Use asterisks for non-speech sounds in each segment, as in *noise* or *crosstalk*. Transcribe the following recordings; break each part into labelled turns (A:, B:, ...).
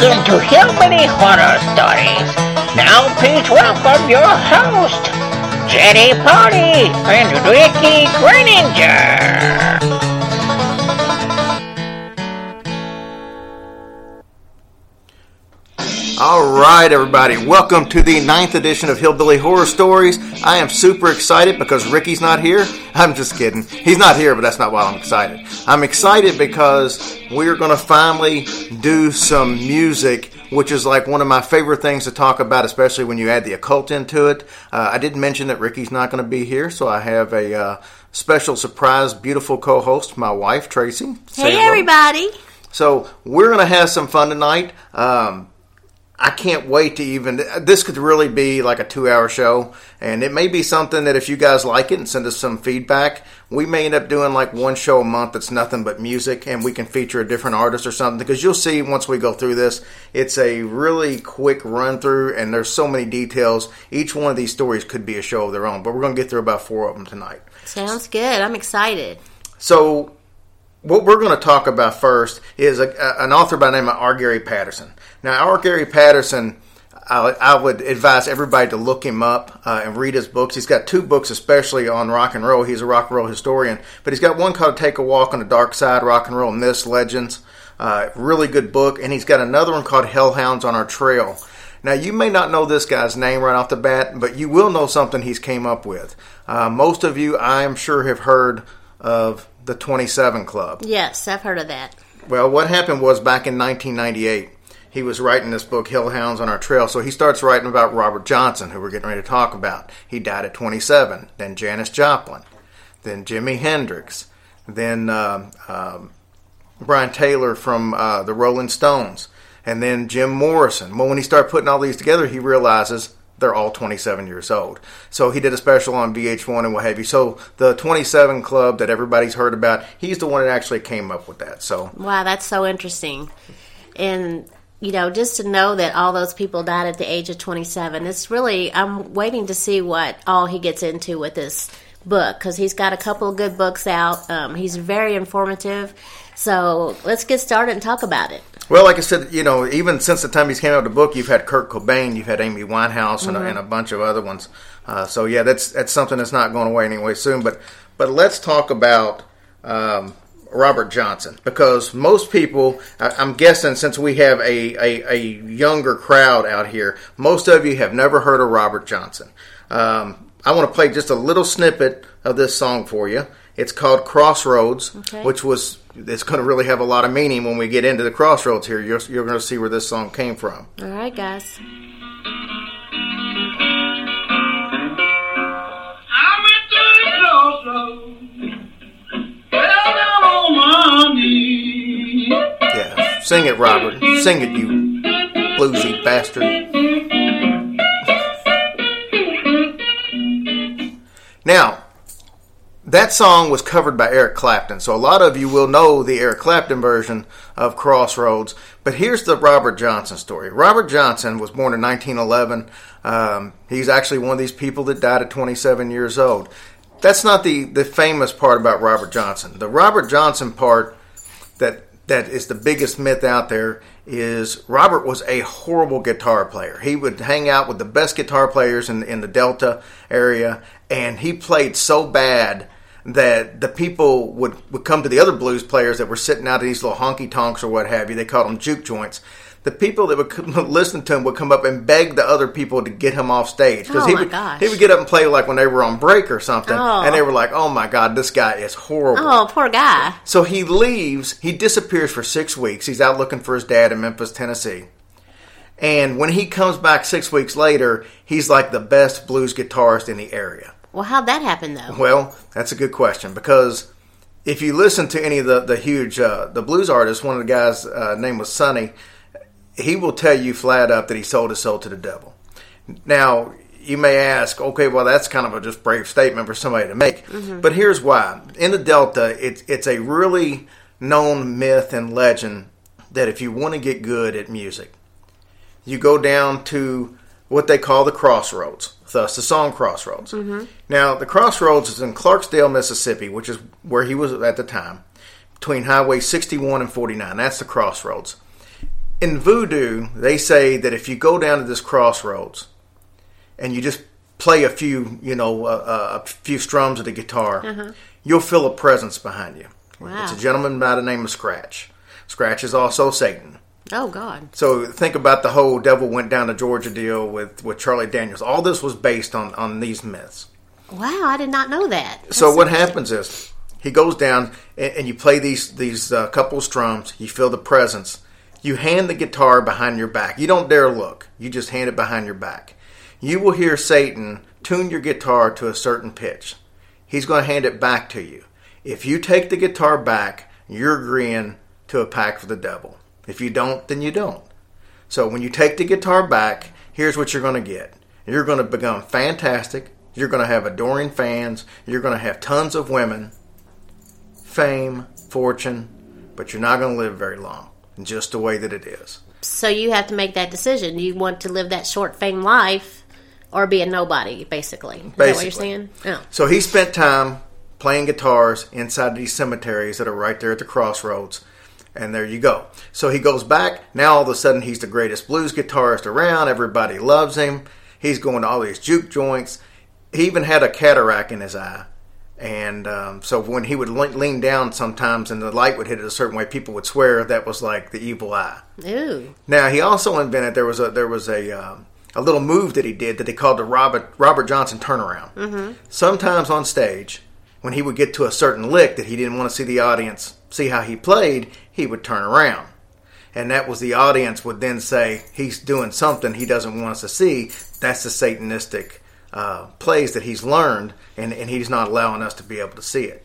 A: Welcome to Hillbilly Horror Stories. Now please welcome your host, Jenny Party and Ricky Greninger.
B: All right, everybody, welcome to the ninth edition of Hillbilly Horror Stories. I am super excited because Ricky's not here. I'm just kidding. He's not here, but that's not why I'm excited. I'm excited because we're going to finally do some music, which is like one of my favorite things to talk about, especially when you add the occult into it. Uh, I did mention that Ricky's not going to be here, so I have a uh, special surprise, beautiful co host, my wife, Tracy. Say
C: Hey,
B: hello.
C: everybody.
B: So we're going to have some fun tonight. Um, I can't wait to even. This could really be like a two-hour show, and it may be something that if you guys like it and send us some feedback, we may end up doing like one show a month that's nothing but music, and we can feature a different artist or something. Because you'll see once we go through this, it's a really quick run through, and there's so many details. Each one of these stories could be a show of their own, but we're going to get through about four of them tonight.
C: Sounds good. I'm excited.
B: So, what we're going to talk about first is a, a- an author by the name of R. Gary Patterson. Now, R. Gary Patterson, I, I would advise everybody to look him up uh, and read his books. He's got two books, especially on rock and roll. He's a rock and roll historian, but he's got one called "Take a Walk on the Dark Side: Rock and Roll Myths, Legends." Uh, really good book, and he's got another one called "Hellhounds on Our Trail." Now, you may not know this guy's name right off the bat, but you will know something he's came up with. Uh, most of you, I am sure, have heard of the 27 Club.
C: Yes, I've heard of that.
B: Well, what happened was back in 1998, he was writing this book, Hellhounds on Our Trail. So he starts writing about Robert Johnson, who we're getting ready to talk about. He died at 27. Then Janis Joplin. Then Jimi Hendrix. Then um um, Brian Taylor from uh, the Rolling Stones. And then Jim Morrison. Well, when he started putting all these together, he realizes they're all 27 years old. So he did a special on VH1 and what have you. So the 27 Club that everybody's heard about, he's the one that actually came up with that. So
C: Wow, that's so interesting. And you know, just to know that all those people died at the age of 27, it's really I'm waiting to see what all he gets into with this book because he's got a couple of good books out. Um, he's very informative. So let's get started and talk about it.
B: Well, like I said, you know, even since the time he's came out the book, you've had Kurt Cobain, you've had Amy Winehouse, and, a, and a bunch of other ones. Uh, so yeah, that's that's something that's not going away anyway soon. But but let's talk about um, Robert Johnson because most people, I, I'm guessing, since we have a, a, a younger crowd out here, most of you have never heard of Robert Johnson. Um, I want to play just a little snippet of this song for you. It's called Crossroads,
C: Okay.
B: which was it's going to really have a lot of meaning when we get into the crossroads here. You're, you're going to see where this song came from.
C: All right, guys.
D: I went to the crossroads, fell down on my knees.
B: Yeah, sing it, Robert. Sing it, you bluesy bastard. Now, that song was covered by Eric Clapton, so a lot of you will know the Eric Clapton version of Crossroads. But here's the Robert Johnson story. Robert Johnson was born in 1911. Um, he's actually one of these people that died at 27 years old. That's not the, the famous part about Robert Johnson. The Robert Johnson part that that is the biggest myth out there is Robert was a horrible guitar player. He would hang out with the best guitar players in in the Delta area, and he played so bad that the people would, would come to the other blues players that were sitting out of these little honky tonks or what have you. They called them juke joints. The people that would come, *laughs* listen to him would come up and beg the other people to get him off stage
C: Oh,
B: he
C: my
B: would
C: gosh.
B: he would get up and play like when they were on break or something,
C: Oh.
B: and they were like, "Oh my God, this guy is horrible."
C: Oh, poor guy.
B: So he leaves, he disappears for six weeks. He's out looking for his dad in Memphis, Tennessee. And when he comes back six weeks later, he's like the best blues guitarist in the area.
C: Well, how'd that happen, though?
B: Well, that's a good question because if you listen to any of the, the huge uh, the blues artists, one of the guys' uh, name was Sonny, he will tell you flat up that he sold his soul to the devil. Now, you may ask, okay, well, that's kind of a just brave statement for somebody to make. But here's why. In the Delta, it's, it's a really known myth and legend that if you want to get good at music, you go down to what they call the crossroads, thus the song Crossroads. Now, the crossroads is in Clarksdale, Mississippi, which is where he was at the time, between Highway 61 and 49. That's the crossroads. in voodoo, they say that if you go down to this crossroads and you just play a few, you know, uh, a few strums of the guitar, you'll feel a presence behind you.
C: Wow.
B: It's a gentleman by the name of Scratch. Scratch is also Satan.
C: Oh God.
B: So think about the whole devil went down to Georgia deal with, with Charlie Daniels. All this was based on, on these myths.
C: Wow, I did not know that.
B: So what happens is he goes down and, and you play these these uh, couple strums. You feel the presence. You hand the guitar behind your back. You don't dare look. You just hand it behind your back. You will hear Satan tune your guitar to a certain pitch. He's going to hand it back to you. If you take the guitar back, you're agreeing to a pact with the devil. If you don't, then you don't. So when you take the guitar back, here's what you're going to get. You're going to become fantastic. You're going to have adoring fans. You're going to have tons of women, fame, fortune, but you're not going to live very long, just the way that it is.
C: So you have to make that decision. You want to live that short fame life or be a nobody, basically? Is that what you're
B: Basically.
C: saying? Oh.
B: So he spent time playing guitars inside these cemeteries that are right there at the crossroads. And there you go. So he goes back. Now all of a sudden he's the greatest blues guitarist around. Everybody loves him. He's going to all these juke joints. He even had a cataract in his eye. And um, so when he would le- lean down sometimes and the light would hit it a certain way, people would swear that was like the evil eye.
C: Ooh.
B: Now he also invented there was a there was a um, a little move that he did that he called the Robert Robert Johnson turnaround. Mm-hmm. Sometimes on stage, when he would get to a certain lick that he didn't want to see the audience see how he played, he would turn around, and that was the audience would then say he's doing something he doesn't want us to see. That's the Satanistic uh, plays that he's learned, and, and he's not allowing us to be able to see it.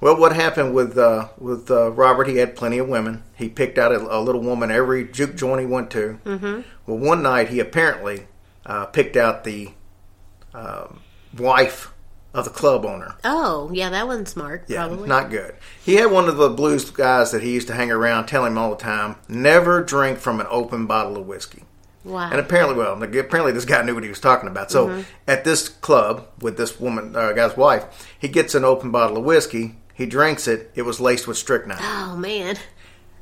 B: Well, what happened with uh, with uh, Robert? He had plenty of women. He picked out a, a little woman every juke joint he went to. Mm-hmm. Well, one night he apparently uh, picked out the um wife of the club owner.
C: Oh, yeah, that wasn't smart.
B: Yeah,
C: probably.
B: not good. He had one of the blues guys that he used to hang around, tell him all the time, never drink from an open bottle of whiskey.
C: Wow.
B: And apparently, well, apparently this guy knew what he was talking about. So at this club with this woman, uh, guy's wife, he gets an open bottle of whiskey. He drinks it. It was laced with strychnine. *gasps*
C: oh man.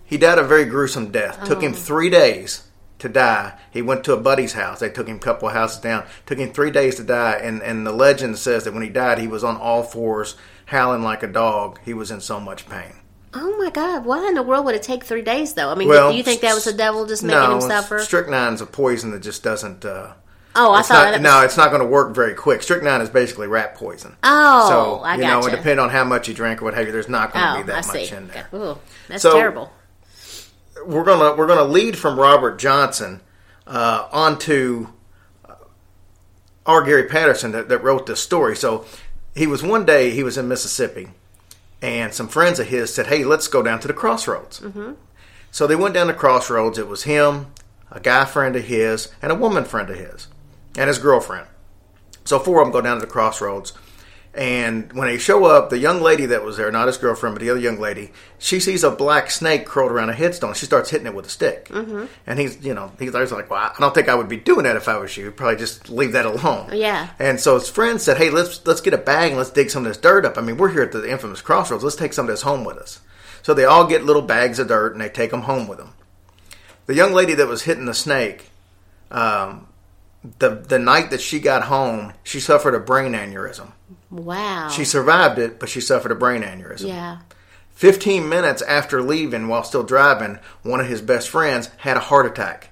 B: He died a very gruesome death. Took him three days to die. He went to a buddy's house. They took him a couple of houses down. Took him three days to die. And, and the legend says that when he died, he was on all fours, howling like a dog. He was in so much pain.
C: Oh my God! Why in the world would it take three days though? I mean,
B: Well,
C: do you think that was the devil just making
B: no,
C: him suffer?
B: Strychnine's a poison that just doesn't. Uh,
C: oh, I
B: it's
C: thought
B: not,
C: that
B: no, it's not going to work very quick. Strychnine is basically rat poison.
C: Oh,
B: so
C: I
B: you know,
C: gotcha.
B: it depends on how much you drink or what have you. There's not going to
C: Oh,
B: be that
C: I
B: much
C: see.
B: in there.
C: Ooh, that's
B: So-
C: terrible.
B: We're gonna we're gonna lead from Robert Johnson uh, onto uh, R. Gary Patterson that, that wrote this story. So he was one day he was in Mississippi, and some friends of his said, "Hey, let's go down to the crossroads." Mm-hmm. So they went down the crossroads. It was him, a guy friend of his, and a woman friend of his, and his girlfriend. So four of them go down to the crossroads. And when they show up, the young lady that was there, not his girlfriend, but the other young lady, she sees a black snake curled around a headstone. She starts hitting it with a stick. Mm-hmm. And he's, you know, he's always like, well, I don't think I would be doing that if I was you. Probably just leave that alone.
C: Yeah.
B: And so his friend said, hey, let's let's get a bag and let's dig some of this dirt up. I mean, we're here at the infamous crossroads. Let's take some of this home with us. So they all get little bags of dirt and they take them home with them. The young lady that was hitting the snake, um, the the night that she got home, she suffered a brain aneurysm.
C: Wow.
B: She survived it, but she suffered a brain aneurysm.
C: yeah.
B: 15 minutes after leaving while still driving, one of his best friends had a heart attack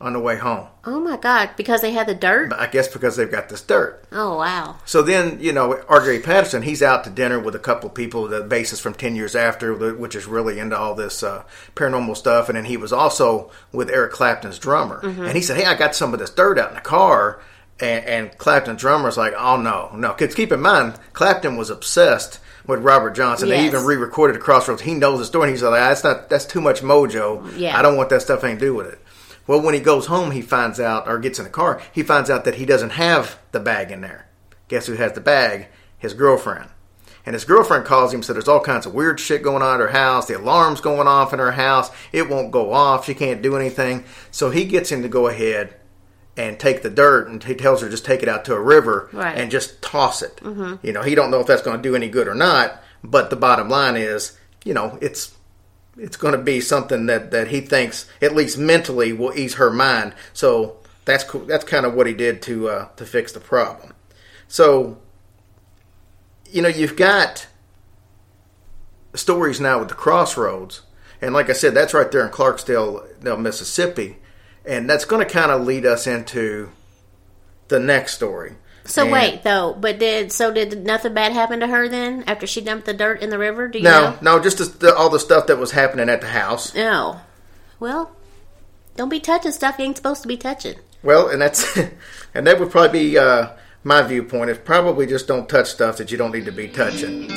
B: on the way home.
C: Oh my God! Because they had the dirt.
B: I guess because they've got this dirt.
C: Oh wow.
B: So then, you know, R. Gary Patterson, he's out to dinner with a couple of people, the basis from 10 Years After, which is really into all this uh, paranormal stuff. And then he was also with Eric Clapton's drummer. And he said, Hey, I got some of this dirt out in the car. And, and Clapton's drummer's like, Oh, no, no. Because keep in mind, Clapton was obsessed with Robert Johnson. They even re recorded the Crossroads. He knows the story. And he's like, That's, not, that's too much mojo.
C: Yeah.
B: I don't want that stuff to do with it. Well, when he goes home, he finds out, or gets in the car, he finds out that he doesn't have the bag in there. Guess who has the bag? His girlfriend. And his girlfriend calls him, so there's all kinds of weird shit going on at her house. The alarm's going off in her house. It won't go off. She can't do anything. So he gets him to go ahead and take the dirt, and he tells her just take it out to a river
C: Right.
B: and just toss it. You know, he don't know if that's going to do any good or not. But the bottom line is, you know, it's it's going to be something that, that he thinks at least mentally will ease her mind. So that's cool. That's kind of what he did to uh, to fix the problem. So you know you've got stories now with the crossroads, and like I said, that's right there in Clarksdale, Mississippi, and that's going to kind of lead us into the next story.
C: So
B: And-
C: wait though, but did so did nothing bad happen to her then after she dumped the dirt in the river? Do you
B: No,
C: know?
B: no, just the, the, all the stuff that was happening at the house.
C: No. Well, don't be touching stuff you ain't supposed to be touching.
B: Well, and that's *laughs* and that would probably be uh, my viewpoint. Is probably just don't touch stuff that you don't need to be touching.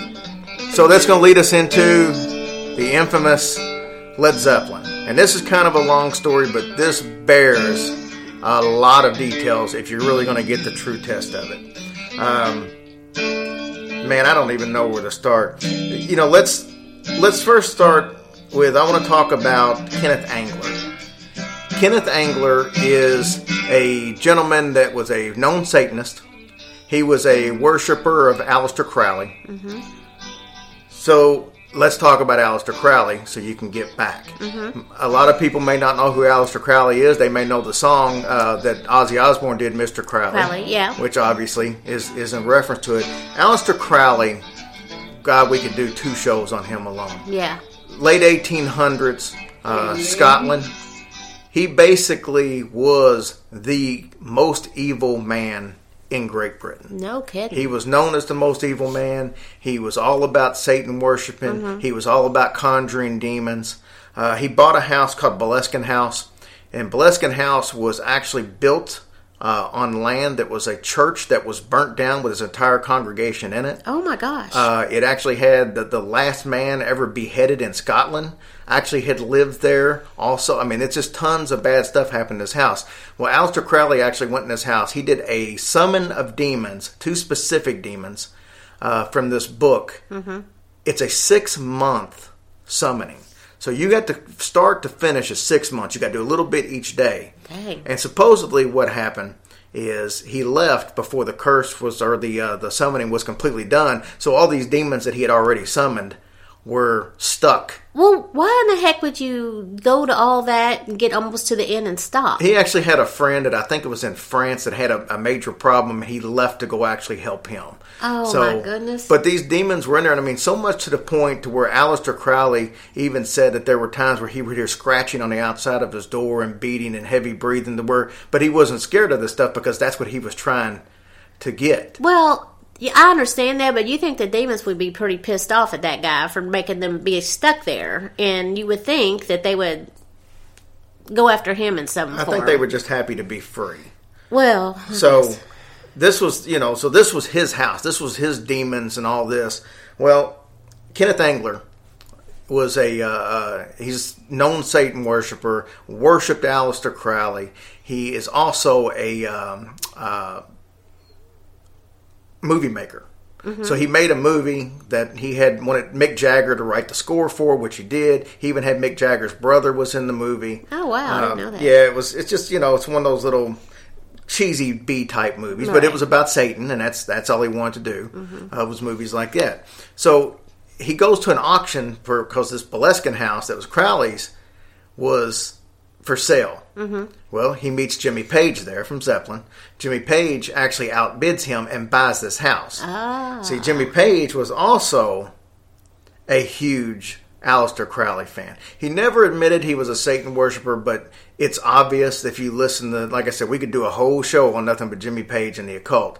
B: So that's going to lead us into the infamous Led Zeppelin, and this is kind of a long story, but this bears a lot of details if you're really going to get the true test of it. Um, man, I don't even know where to start. You know, let's let's first start with I want to talk about Kenneth Angler. Kenneth Angler is a gentleman that was a known Satanist. He was a worshiper of Aleister Crowley. So let's talk about Aleister Crowley so you can get back. A lot of people may not know who Aleister Crowley is. They may know the song uh, that Ozzy Osbourne did, Mr. Crowley.
C: Crowley, yeah.
B: Which obviously is, is in reference to it. Aleister Crowley, God, we could do two shows on him alone
C: Yeah.
B: late 1800s uh, Scotland. He basically was the most evil man in Great Britain.
C: No kidding.
B: He was known as the most evil man. He was all about Satan worshiping. He was all about conjuring demons. Uh, he bought a house called Boleskine House, and Boleskine House was actually built uh, on land that was a church that was burnt down with his entire congregation in it.
C: oh my gosh.
B: Uh, it actually had the, the last man ever beheaded in Scotland. Actually, had lived there. Also, I mean, it's just tons of bad stuff happened in this house. Well, Aleister Crowley actually went in this house. He did a summon of demons, two specific demons, uh, from this book. It's a six month summoning. So you got to start to finish is six months. You got to do a little bit each day.
C: Dang.
B: And supposedly, what happened is he left before the curse was or the uh, the summoning was completely done. So all these demons that he had already summoned were stuck.
C: well, why in the heck would you go to all that and get almost to the end and stop?
B: He actually had a friend that I think it was in France that had a, a major problem. He left to go actually help him.
C: Oh, my goodness.
B: But these demons were in there, and I mean, so much to the point to where Aleister Crowley even said that there were times where he would hear scratching on the outside of his door and beating and heavy breathing. The word, but he wasn't scared of this stuff because that's what he was trying to get.
C: Well, yeah, I understand that, but you think the demons would be pretty pissed off at that guy for making them be stuck there, and you would think that they would go after him in some
B: I
C: form.
B: think they were just happy to be free.
C: Well,
B: So this was, you know, so this was his house. This was his demons and all this. Well, Kenneth Angler was a uh, uh, he's known Satan worshiper, worshipped Aleister Crowley. He is also a um, uh, movie maker. So he made a movie that he had wanted Mick Jagger to write the score for, which he did. He even had Mick Jagger's brother was in the movie.
C: Oh, wow, I didn't
B: Um,
C: know that.
B: Yeah, it was. It's just you know, it's one of those little cheesy B type movies, but it was about Satan, and that's that's all he wanted to do.
C: Mm-hmm.
B: Uh, was movies like that. So he goes to an auction for because this Boleskine house that was Crowley's was for sale. Mm-hmm. Well, he meets Jimmy Page there from Zeppelin. Jimmy Page actually outbids him and buys this house.
C: Ah.
B: See, Jimmy Page was also a huge Aleister Crowley fan. He never admitted he was a Satan worshiper, but it's obvious if you listen to, like I said, we could do a whole show on nothing but Jimmy Page and the occult.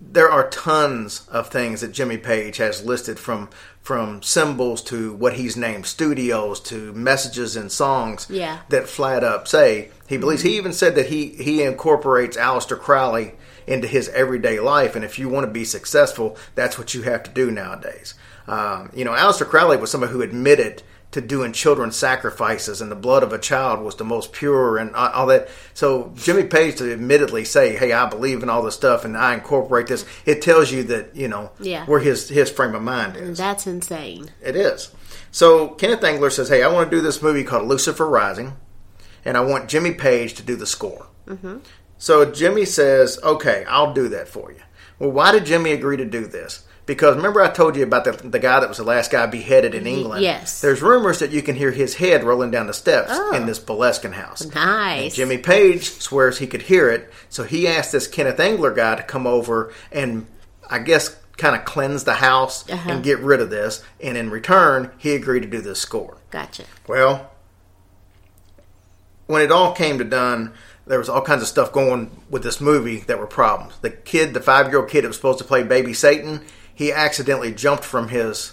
B: There are tons of things that Jimmy Page has listed from from symbols to what he's named studios to messages and songs
C: Yeah.
B: that flat up say he believes. He even said that he he incorporates Aleister Crowley into his everyday life, and if you want to be successful, that's what you have to do nowadays. Um, you know, Aleister Crowley was somebody who admitted to doing children's sacrifices, and the blood of a child was the most pure, and all that. So Jimmy Page to admittedly say, "Hey, I believe in all this stuff, and I incorporate this," it tells you that you know
C: Yeah.
B: where his his frame of mind is.
C: That's insane.
B: It is. So Kenneth Angler says, "Hey, I want to do this movie called Lucifer Rising, and I want Jimmy Page to do the score." Mm-hmm. So Jimmy says, "Okay, I'll do that for you." Well, why did Jimmy agree to do this? Because remember, I told you about the, the guy that was the last guy beheaded in England.
C: yes.
B: There's rumors that you can hear his head rolling down the steps
C: Oh.
B: in this Boleskine house.
C: Nice.
B: Jimmy Page swears he could hear it, so he asked this Kenneth Engler guy to come over and, I guess, kind of cleanse the house
C: Uh-huh.
B: and get rid of this. And in return, he agreed to do this score.
C: Gotcha.
B: Well, when it all came to done, there was all kinds of stuff going with this movie that were problems. The kid, the five year old kid that was supposed to play Baby Satan, he accidentally jumped from his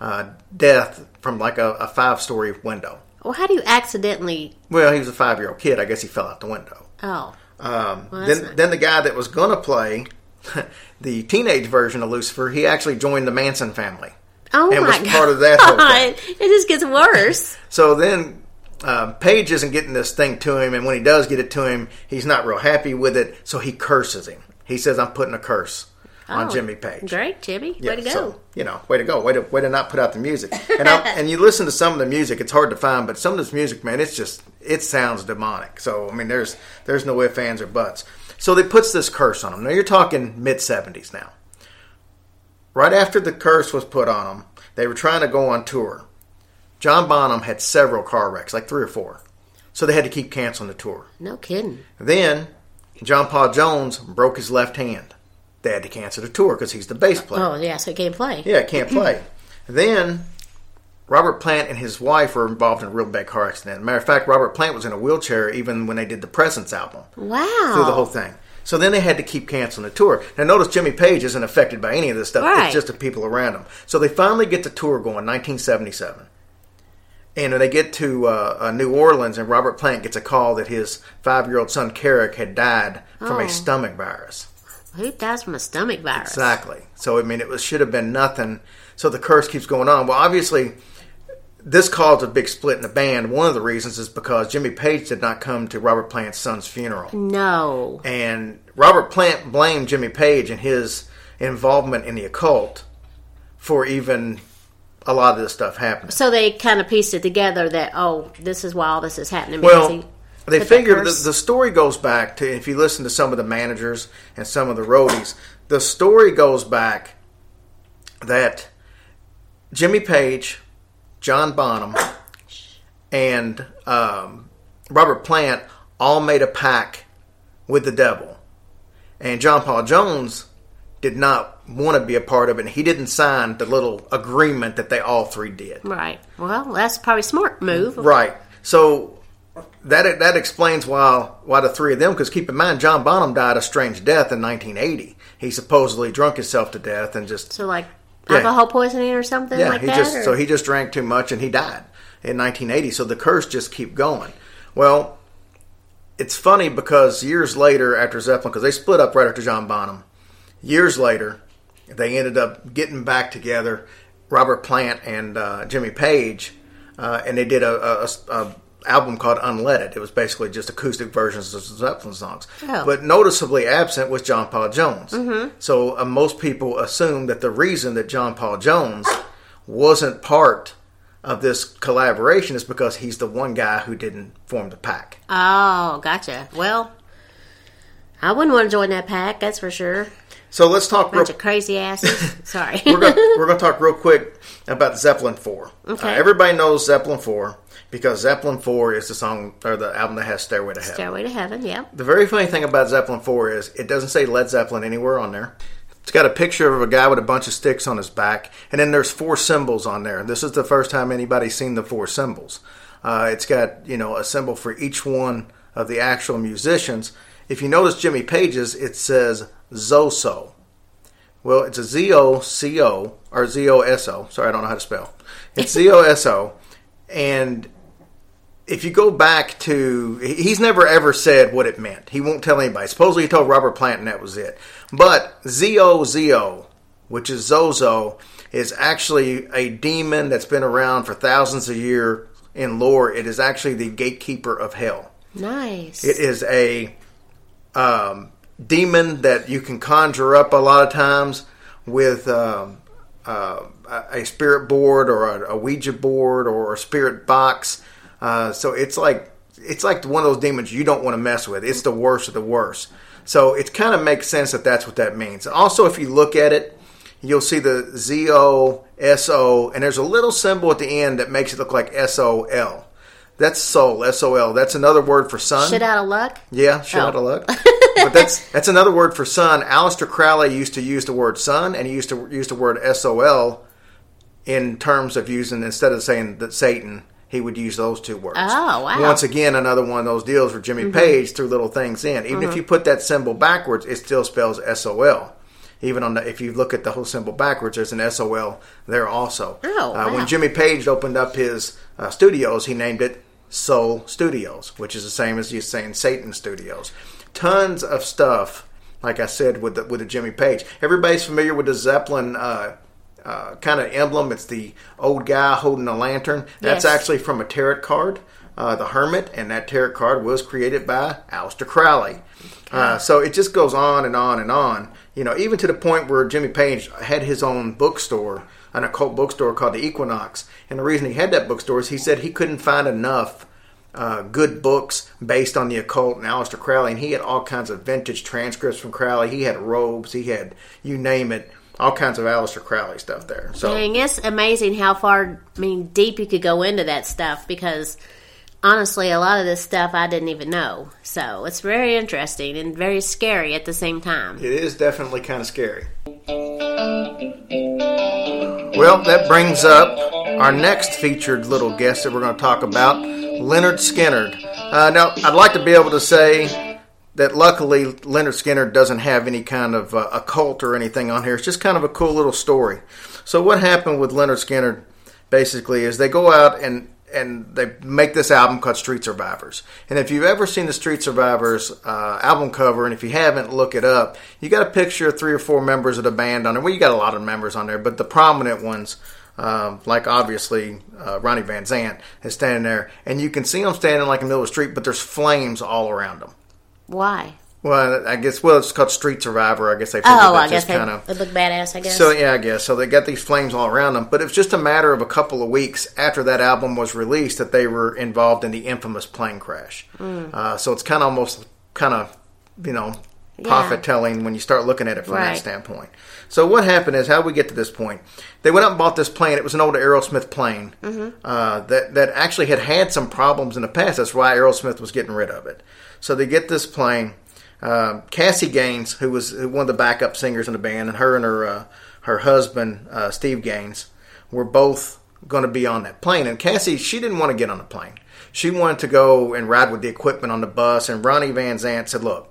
B: uh, death from like a, a five story window.
C: Well, how do you accidentally?
B: Well, he was a five year old kid. I guess he fell out the window.
C: Oh,
B: Um,
C: Well,
B: then,
C: not-
B: then the guy that was going to play *laughs* the teenage version of Lucifer, he actually joined the Manson family.
C: oh
B: And
C: my
B: was
C: god!
B: part of that whole thing.
C: It just gets worse. *laughs*
B: So then um, Page isn't getting this thing to him, and when he does get it to him, he's not real happy with it, so he curses him. He says, I'm putting a curse on
C: Oh,
B: Jimmy Page.
C: Great, Jimmy.
B: Yeah,
C: Way to go.
B: So, you know, way to go. Way to, way to not put out the music. And, I, *laughs* and you listen to some of the music, it's hard to find, but some of this music, man, it's just, it sounds demonic. So, I mean, there's there's no ifs, ands, or buts. So they puts this curse on them. Now, you're talking mid 70s now. Right after the curse was put on them, they were trying to go on tour. John Bonham had several car wrecks, like three or four. So they had to keep canceling the tour.
C: no kidding.
B: Then John Paul Jones broke his left hand. They had to cancel the tour because he's the bass player.
C: Oh yeah, so he can't play.
B: Yeah, can't play. *clears throat* then Robert Plant and his wife were involved in a real bad car accident. Matter of fact, Robert Plant was in a wheelchair even when they did the Presence album
C: Wow.
B: through the whole thing. So then they had to keep canceling the tour. Now notice Jimmy Page isn't affected by any of this stuff.
C: Right.
B: It's just the people around him. So they finally get the tour going, 1977. And when they get to uh, uh, New Orleans, and Robert Plant gets a call that his five-year-old son Karac had died from
C: Oh.
B: a stomach virus.
C: Who dies from a stomach virus?
B: Exactly. So I mean, it was should have been nothing. So the curse keeps going on. Well, obviously, this caused a big split in the band. One of the reasons is because Jimmy Page did not come to Robert Plant's son's funeral,
C: No.
B: and Robert Plant blamed Jimmy Page and his involvement in the occult for even a lot of this stuff happening.
C: So they kind of pieced it together that oh, this is why all this is happening.
B: Well,
C: he
B: they figured the, the story goes back to if you listen to some of the managers and some of the roadies, the story goes back that Jimmy Page, John Bonham, and um, Robert Plant all made a pact with the devil, and John Paul Jones did not want to be a part of it. and He didn't sign the little agreement that they all three did.
C: right. Well, that's probably a smart move.
B: Right. So that that explains why why the three of them. Because keep in mind, John Bonham died a strange death in 1980. He supposedly drunk himself to death and just
C: So like
B: Yeah.
C: alcohol poisoning or something
B: yeah.
C: like
B: he
C: that.
B: just
C: or-
B: so he just drank too much and he died in 1980. So the curse just keep going. Well, it's funny because years later after Zeppelin, because they split up right after John Bonham. Years later, they ended up getting back together, Robert Plant and uh, Jimmy Page, uh, and they did a, a, a album called Unledded. It was basically just acoustic versions of Zeppelin songs.
C: Oh.
B: But noticeably absent was John Paul Jones. Mm-hmm. So uh, most people assume that the reason that John Paul Jones wasn't part of this collaboration is because he's the one guy who didn't form the pack.
C: oh, gotcha. Well, I wouldn't want to join that pack. That's for sure.
B: So let's talk real
C: of crazy asses. *laughs* Sorry.
B: we're going we're going to talk real quick about Zeppelin 4.
C: Okay.
B: Uh, everybody knows Zeppelin 4 because Zeppelin 4 is the song or the album that has Stairway to Heaven.
C: Stairway to Heaven. Yeah.
B: The very funny thing about Zeppelin 4 is it doesn't say Led Zeppelin anywhere on there. It's got a picture of a guy with a bunch of sticks on his back, and then there's four symbols on there. This is the first time anybody's seen the four symbols. Uh, it's got you know a symbol for each one of the actual musicians. If you notice Jimmy Page's, it says Zoso. Well, it's a Z O C O or Z O S O. Sorry, I don't know how to spell. It's *laughs* Z O S O, and if you go back to, he's never ever said what it meant. He won't tell anybody. Supposedly he told Robert Plant and that was it. But Z-O-Z-O, which is Zozo, is actually a demon that's been around for thousands of years in lore. It is actually the gatekeeper of hell.
C: Nice.
B: It is a um, demon that you can conjure up a lot of times with um, uh, a spirit board or a, a Ouija board or a spirit box. Uh, so it's like it's like one of those demons you don't want to mess with. It's the worst of the worst. So it kind of makes sense that that's what that means. Also, if you look at it, you'll see the Z O S O, and there's a little symbol at the end that makes it look like S O L. That's soul, S O L. That's another word for sun.
C: Shit out of luck.
B: Yeah, shit
C: Oh.
B: out of luck. *laughs* but that's that's another word for sun. Aleister Crowley used to use the word sun, and he used to use the word S O L in terms of using instead of saying that Satan, he would use those two words.
C: Oh, wow.
B: Once again, another one of those deals where Jimmy Page threw little things in. Even if you put that symbol backwards, it still spells S O L. Even on the, if you look at the whole symbol backwards, there's an S O L there also.
C: Oh,
B: uh,
C: wow.
B: When Jimmy Page opened up his uh, studios, he named it Sol Studios, which is the same as you saying Satan Studios. Tons of stuff, like I said, with the, with the Jimmy Page. Everybody's familiar with the Zeppelin uh, uh, kind of emblem. It's the old guy holding a lantern. That's
C: Yes.
B: actually from a tarot card, uh, the Hermit, and that tarot card was created by Aleister Crowley. Uh, so it just goes on and on and on. You know, even to the point where Jimmy Page had his own bookstore, an occult bookstore called the Equinox. And the reason he had that bookstore is he said he couldn't find enough uh, good books based on the occult and Aleister Crowley. And he had all kinds of vintage transcripts from Crowley. He had robes. He had, you name it, all kinds of Aleister Crowley stuff there. So
C: Dang, it's amazing how far, I mean, deep you could go into that stuff because honestly, a lot of this stuff I didn't even know. So it's very interesting and very scary at the same time.
B: It is definitely kind of scary. Well, that brings up our next featured little guest that we're going to talk about, Lynyrd Skynyrd. Uh, now, I'd like to be able to say that luckily Lynyrd Skynyrd doesn't have any kind of uh, occult or anything on here. It's just kind of a cool little story. So, what happened with Lynyrd Skynyrd basically is they go out and and they make this album called Street Survivors. And if you've ever seen the Street Survivors uh, album cover, and if you haven't, look it up. You got a picture of three or four members of the band on there. Well, you got a lot of members on there, but the prominent ones, um, like obviously uh, Ronnie Van Zant, is standing there, and you can see them standing like in the middle of the street, but there's flames all around them.
C: Why?
B: Well, I guess well, it's called Street Survivor. I guess they figured
C: Oh,
B: that
C: I guess
B: just
C: they,
B: kind of
C: they look badass, I guess.
B: so yeah, I guess so. They got these flames all around them, but it was just a matter of a couple of weeks after that album was released that they were involved in the infamous plane crash.
C: Mm.
B: Uh, so it's kind of almost kind of you know prophet telling when you start looking at it from that standpoint. So what happened is how we get to this point. They went out and bought this plane. It was an old Aerosmith plane
C: Mm-hmm.
B: uh, that that actually had had some problems in the past. That's why Aerosmith was getting rid of it. So they get this plane. Uh, Cassie Gaines, who was one of the backup singers in the band, and her and her uh, her husband uh, Steve Gaines were both going to be on that plane. And Cassie, she didn't want to get on the plane. She wanted to go and ride with the equipment on the bus. And Ronnie Van Zant said, "Look,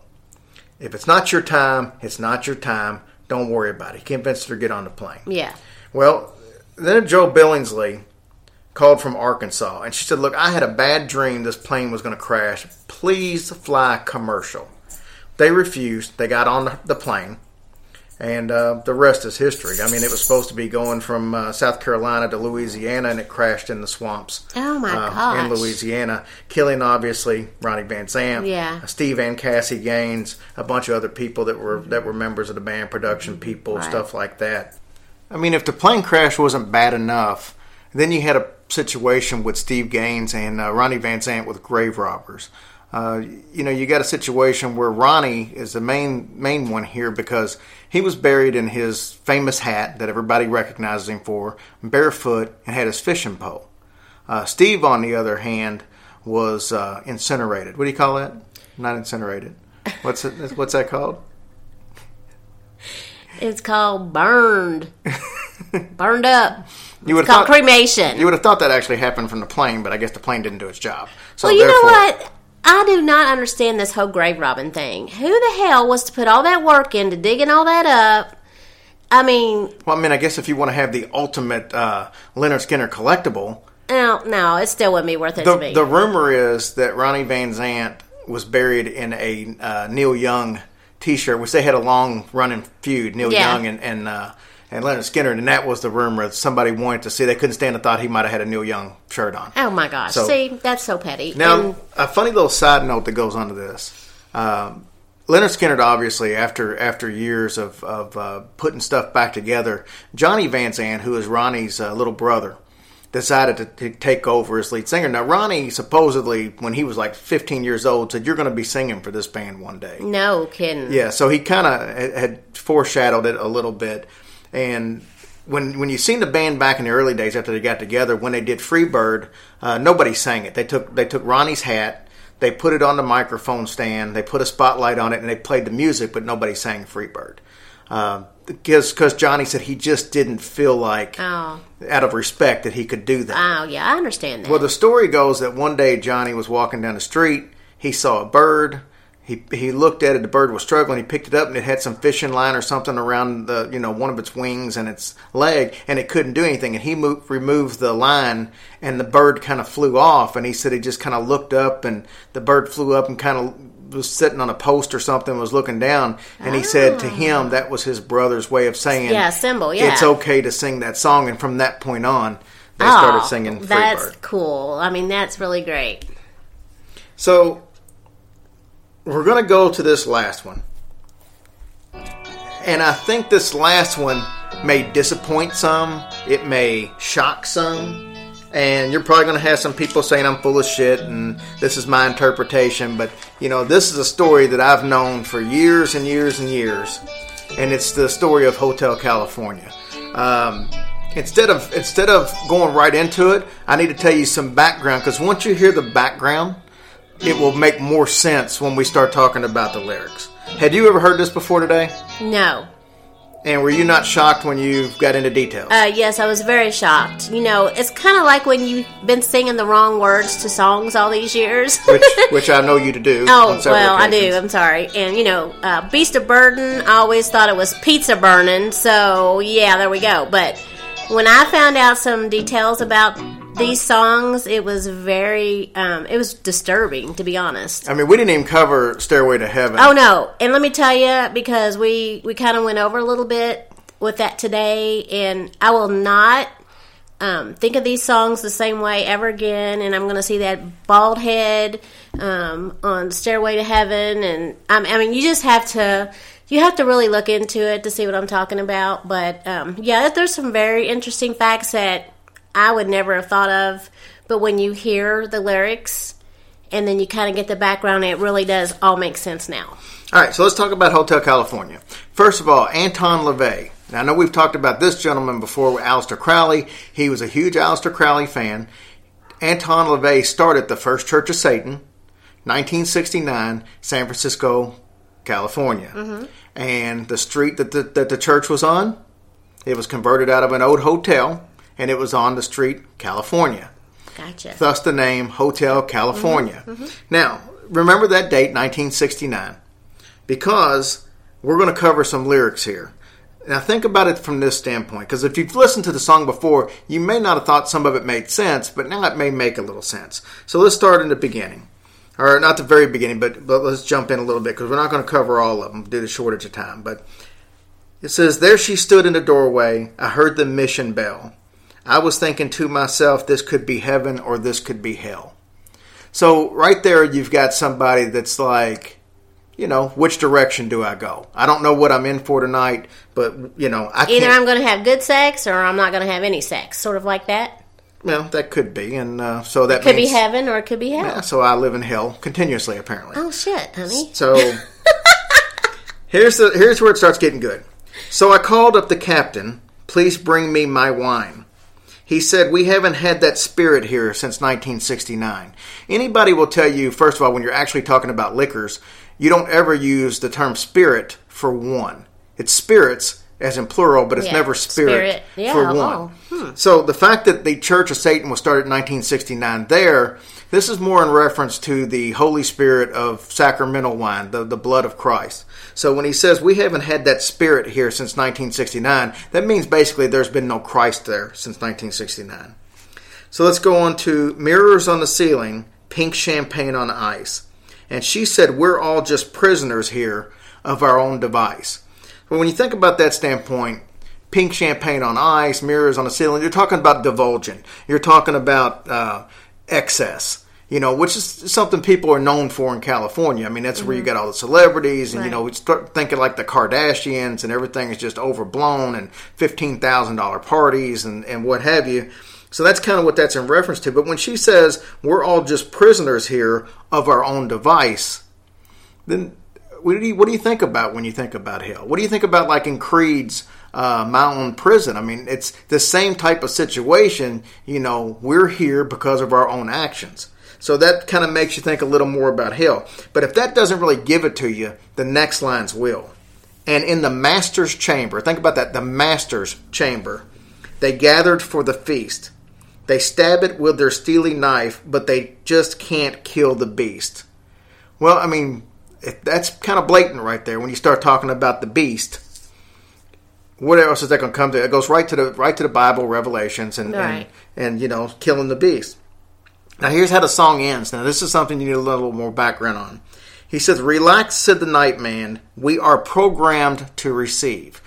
B: if it's not your time, it's not your time. Don't worry about it." He convinced her to get on the plane.
C: yeah.
B: Well, then Joe Billingsley called from Arkansas, and she said, "Look, I had a bad dream. This plane was going to crash. Please fly commercial." They refused. They got on the plane, and uh, the rest is history. I mean, it was supposed to be going from uh, South Carolina to Louisiana, and it crashed in the swamps.
C: Oh, my
B: uh, in. Louisiana, killing obviously Ronnie Van Zant,
C: Yeah.
B: Steve and Cassie Gaines, a bunch of other people that were that were members of the band, production people,
C: Right.
B: stuff like that. I mean, if the plane crash wasn't bad enough, then you had a situation with Steve Gaines and uh, Ronnie Van Zant with grave robbers. Uh, you know, you got a situation where Ronnie is the main main one here because he was buried in his famous hat that everybody recognizes him for, barefoot, and had his fishing pole. Uh, Steve, on the other hand, was uh, incinerated. What do you call that? Not incinerated. What's it? *laughs* What's that called?
C: It's called burned. *laughs* burned up.
B: You would
C: It's called cremation.
B: You would have thought that actually happened from the plane, but I guess the plane didn't do its job. So
C: well, you know what? I do not understand this whole grave robbing thing. Who the hell was to put all that work into digging all that up? I mean,
B: Well, I mean, I guess if you want to have the ultimate uh, Lynyrd Skynyrd collectible,
C: no, no, it still wouldn't be worth it
B: the
C: to me.
B: the rumor is that Ronnie Van Zant was buried in a uh, Neil Young T-shirt, which they had a long running feud, Neil
C: Yeah.
B: Young and and, uh, and Lynyrd Skynyrd, and that was the rumor. that Somebody wanted to see; they couldn't stand the thought he might have had a Neil Young shirt on.
C: oh my gosh!
B: So-
C: See, that's so petty.
B: Now,
C: And-
B: a funny little side note that goes on to this. Um, Lynyrd Skynyrd, obviously, after after years of, of uh, putting stuff back together, Johnny Van Zant, who is Ronnie's uh, little brother, decided to, to take over as lead singer. Now, Ronnie supposedly, when he was like 15 years old, said, "You're going to be singing for this band one day."
C: no kidding.
B: Yeah, so he kind of had foreshadowed it a little bit. And when when you seen the band back in the early days after they got together, when they did Freebird, uh, nobody sang it. They took they took Ronnie's hat, they put it on the microphone stand, they put a spotlight on it, and they played the music, but nobody sang Freebird. Because because Johnny said he just didn't feel like,
C: Oh.
B: out of respect, that he could do that.
C: Oh, yeah, I understand that.
B: Well, the story goes that one day Johnny was walking down the street. He saw a bird. He he looked at it. The bird was struggling. He picked it up and it had some fishing line or something around the you know one of its wings and its leg, and it couldn't do anything. And he moved, removed the line, and the bird kind of flew off. And he said he just kind of looked up, and the bird flew up and kind of was sitting on a post or something, was looking down, and he said to him that was his brother's way of saying,
C: Yeah, symbol, yeah.
B: it's okay to sing that song." And from that point on, they started
C: Oh,
B: singing Freebird.
C: That's cool. I mean, that's really great.
B: So we're going to go to this last one. And I think this last one may disappoint some, it may shock some. And you're probably going to have some people saying I'm full of shit and this is my interpretation. But, you know, this is a story that I've known for years and years and years. And it's the story of Hotel California. Um, instead of instead of going right into it, I need to tell you some background because once you hear the background, it will make more sense when we start talking about the lyrics. Had you ever heard this before today?
C: No.
B: And were you not shocked when you got into details?
C: Uh, yes, I was very shocked. You know, it's kind of like when you've been singing the wrong words to songs all these years.
B: which, *laughs* which I know you to do.
C: Oh well, I do. I'm sorry. And you know, uh, Beast of Burden. I always thought it was pizza burning. So yeah, there we go. But when I found out some details about these songs, it was very, um, it was disturbing to be honest.
B: I mean, we didn't even cover "Stairway to Heaven."
C: Oh no! And let me tell you, because we we kind of went over a little bit with that today, and I will not um, think of these songs the same way ever again. And I'm going to see that bald head um, on "Stairway to Heaven," and um, I mean, you just have to. You have to really look into it to see what I'm talking about. But um, yeah, there's some very interesting facts that I would never have thought of. But when you hear the lyrics, and then you kind of get the background, it really does all make sense now.
B: All right, so let's talk about Hotel California. First of all, Anton LaVey. Now, I know we've talked about this gentleman before, with Aleister Crowley. He was a huge Aleister Crowley fan. Anton LaVey started the First Church of Satan, 1969, San Francisco, California. Mm-hmm. And the street that the, that the church was on, it was converted out of an old hotel, and it was on the street, California
C: Gotcha.
B: thus the name Hotel mm-hmm. California. Mm-hmm. Now, remember that date, 1969, because we're going to cover some lyrics here. Now, think about it from this standpoint, because if you've listened to the song before, you may not have thought some of it made sense, but now it may make a little sense. So let's start in the beginning. Or not the very beginning, but, but let's jump in a little bit, because we're not going to cover all of them due to the shortage of time. But it says, There she stood in the doorway. I heard the mission bell. I was thinking to myself, this could be heaven or this could be hell. So, right there, you've got somebody that's like, you know, which direction do I go? I don't know what I'm in for tonight, but, you know, I
C: Either. I'm going to have good sex or I'm not going to have any sex, sort of like that.
B: Well, that could be. And uh, so that
C: Could be heaven or it could be hell.
B: Yeah, so I live in hell continuously, apparently.
C: Oh shit, honey.
B: So *laughs* here's the here's where it starts getting good. So I called up the captain. Please bring me my wine. He said we haven't had that spirit here since 1969. Anybody will tell you first of all when you're actually talking about liquors, you don't ever use the term spirit for one. It's spirits as in plural, but it's
C: Yeah,
B: never spirit,
C: spirit. Yeah,
B: for
C: oh,
B: one. So the fact that the Church of Satan was started in 1969 there, this is more in reference to the Holy Spirit of sacramental wine, the, the blood of Christ. So when he says we haven't had that spirit here since 1969, that means basically there's been no Christ there since 1969. So let's go on to mirrors on the ceiling, pink champagne on ice. And she said, We're all just prisoners here of our own device. But when you think about that standpoint, pink champagne on ice, mirrors on the ceiling, you're talking about divulging. You're talking about uh, excess, you know, which is something people are known for in California. I mean, that's where you got all the celebrities, and, you know, we start thinking like the Kardashians, and everything is just overblown, and $15,000 parties, and, and what have you. So that's kind of what that's in reference to. But when she says we're all just prisoners here of our own device, then what do you, what do you think about when you think about hell? What do you think about like in Creed's uh, my own prison. I mean, it's the same type of situation. You know, we're here because of our own actions. So that kind of makes you think a little more about hell. But if that doesn't really give it to you, the next lines will. And in the master's chamber, think about that the master's chamber, they gathered for the feast. They stab it with their steely knife, but they just can't kill the beast. Well, I mean, that's kind of blatant right there when you start talking about the beast. What else is that going to come to? It goes right to the right to the Bible, Revelations, and
C: Right.
B: and, and you know, killing the beast. Now, here's how the song ends. Now, this is something you need a little more background on. He says, Relax, said the night man. We are programmed to receive.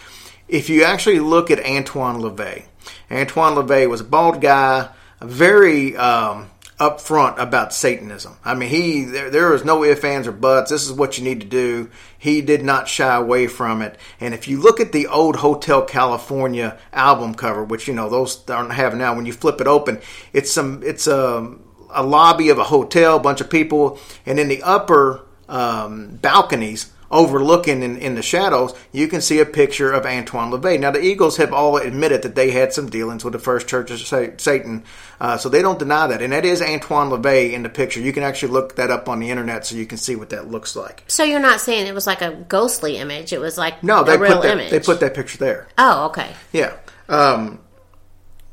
B: If you actually look at Antoine LaVey, Antoine LaVey was a bald guy, a very um, upfront about Satanism. I mean, he there, there was no ifs, ands, or buts. This is what you need to do. He did not shy away from it. And if you look at the old Hotel California album cover, which you know those don't have now, when you flip it open, it's some it's a a lobby of a hotel, bunch of people, and in the upper um, balconies overlooking in, in the shadows, you can see a picture of Antoine LaVey. Now, the Eagles have all admitted that they had some dealings with the First Church of Satan, uh, so they don't deny that. And that is Antoine LaVey in the picture. You can actually look that up on the internet so you can see what that looks like.
C: So you're not saying it was like a ghostly image. It was like
B: No, they
C: a real
B: put that,
C: image.
B: they put that picture there.
C: Oh, okay.
B: Yeah. Um,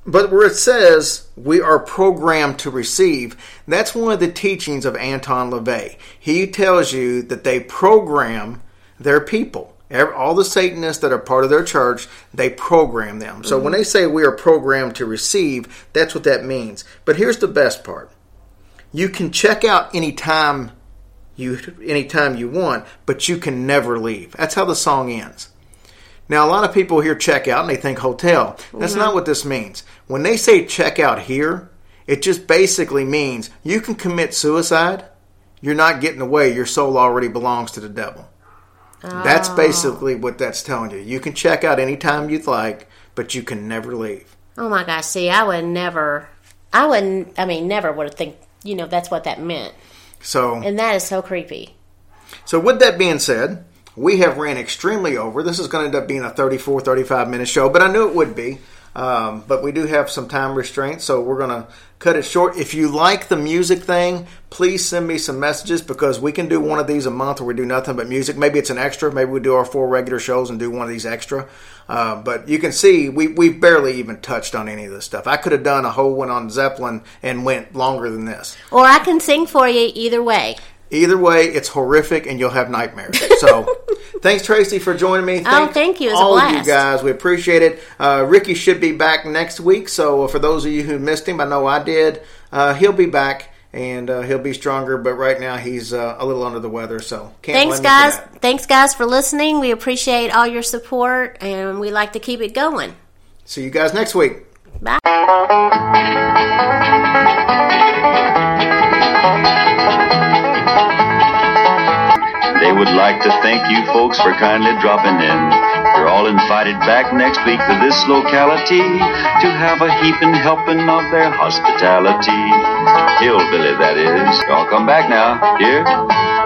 B: but where it says we are programmed to receive, that's one of the teachings of Anton LaVey. He tells you that they program their people. All the Satanists that are part of their church, they program them. So mm-hmm. when they say we are programmed to receive, that's what that means. But here's the best part you can check out anytime you anytime you want, but you can never leave. That's how the song ends. Now, a lot of people hear check out and they think hotel. That's not what this means. When they say check out here, it just basically means you can commit suicide. You're not getting away. Your soul already belongs to the devil. That's oh. basically what that's telling you. You can check out anytime you'd like, but you can never leave.
C: Oh my gosh. See, I would never. I wouldn't. I mean, never would have think. You know, that's what that meant,
B: So,
C: and that is so creepy.
B: So, with that being said, we have ran extremely over. This is going to end up being a 34, 35 minute show, but I knew it would be. Um, but we do have some time restraints, so we're going to cut it short. If you like the music thing, please send me some messages because we can do one of these a month where we do nothing but music. Maybe it's an extra. Maybe we do our four regular shows and do one of these extra. Uh, but you can see we, we've barely even touched on any of this stuff. I could have done a whole one on Zeppelin and went longer than this.
C: Or I can sing for you either way.
B: Either way, it's horrific and you'll have nightmares. So, *laughs* thanks, Tracy, for joining me.
C: Oh, thank you. It was a
B: all of you guys. We appreciate it. Uh, Ricky should be back next week. So, for those of you who missed him, I know I did, uh, he'll be back and uh, he'll be stronger. But right now, he's uh, a little under the weather. So, can't
C: Thanks,
B: blame him for
C: guys. Thanks, guys, for listening. We appreciate all your support, and we like to keep it going.
B: See you guys next week.
C: Bye.
E: Would like to thank you folks for kindly dropping in. You're all invited back next week to this locality to have a heaping helping of their hospitality. Hillbilly, that is. Y'all come back now. Here.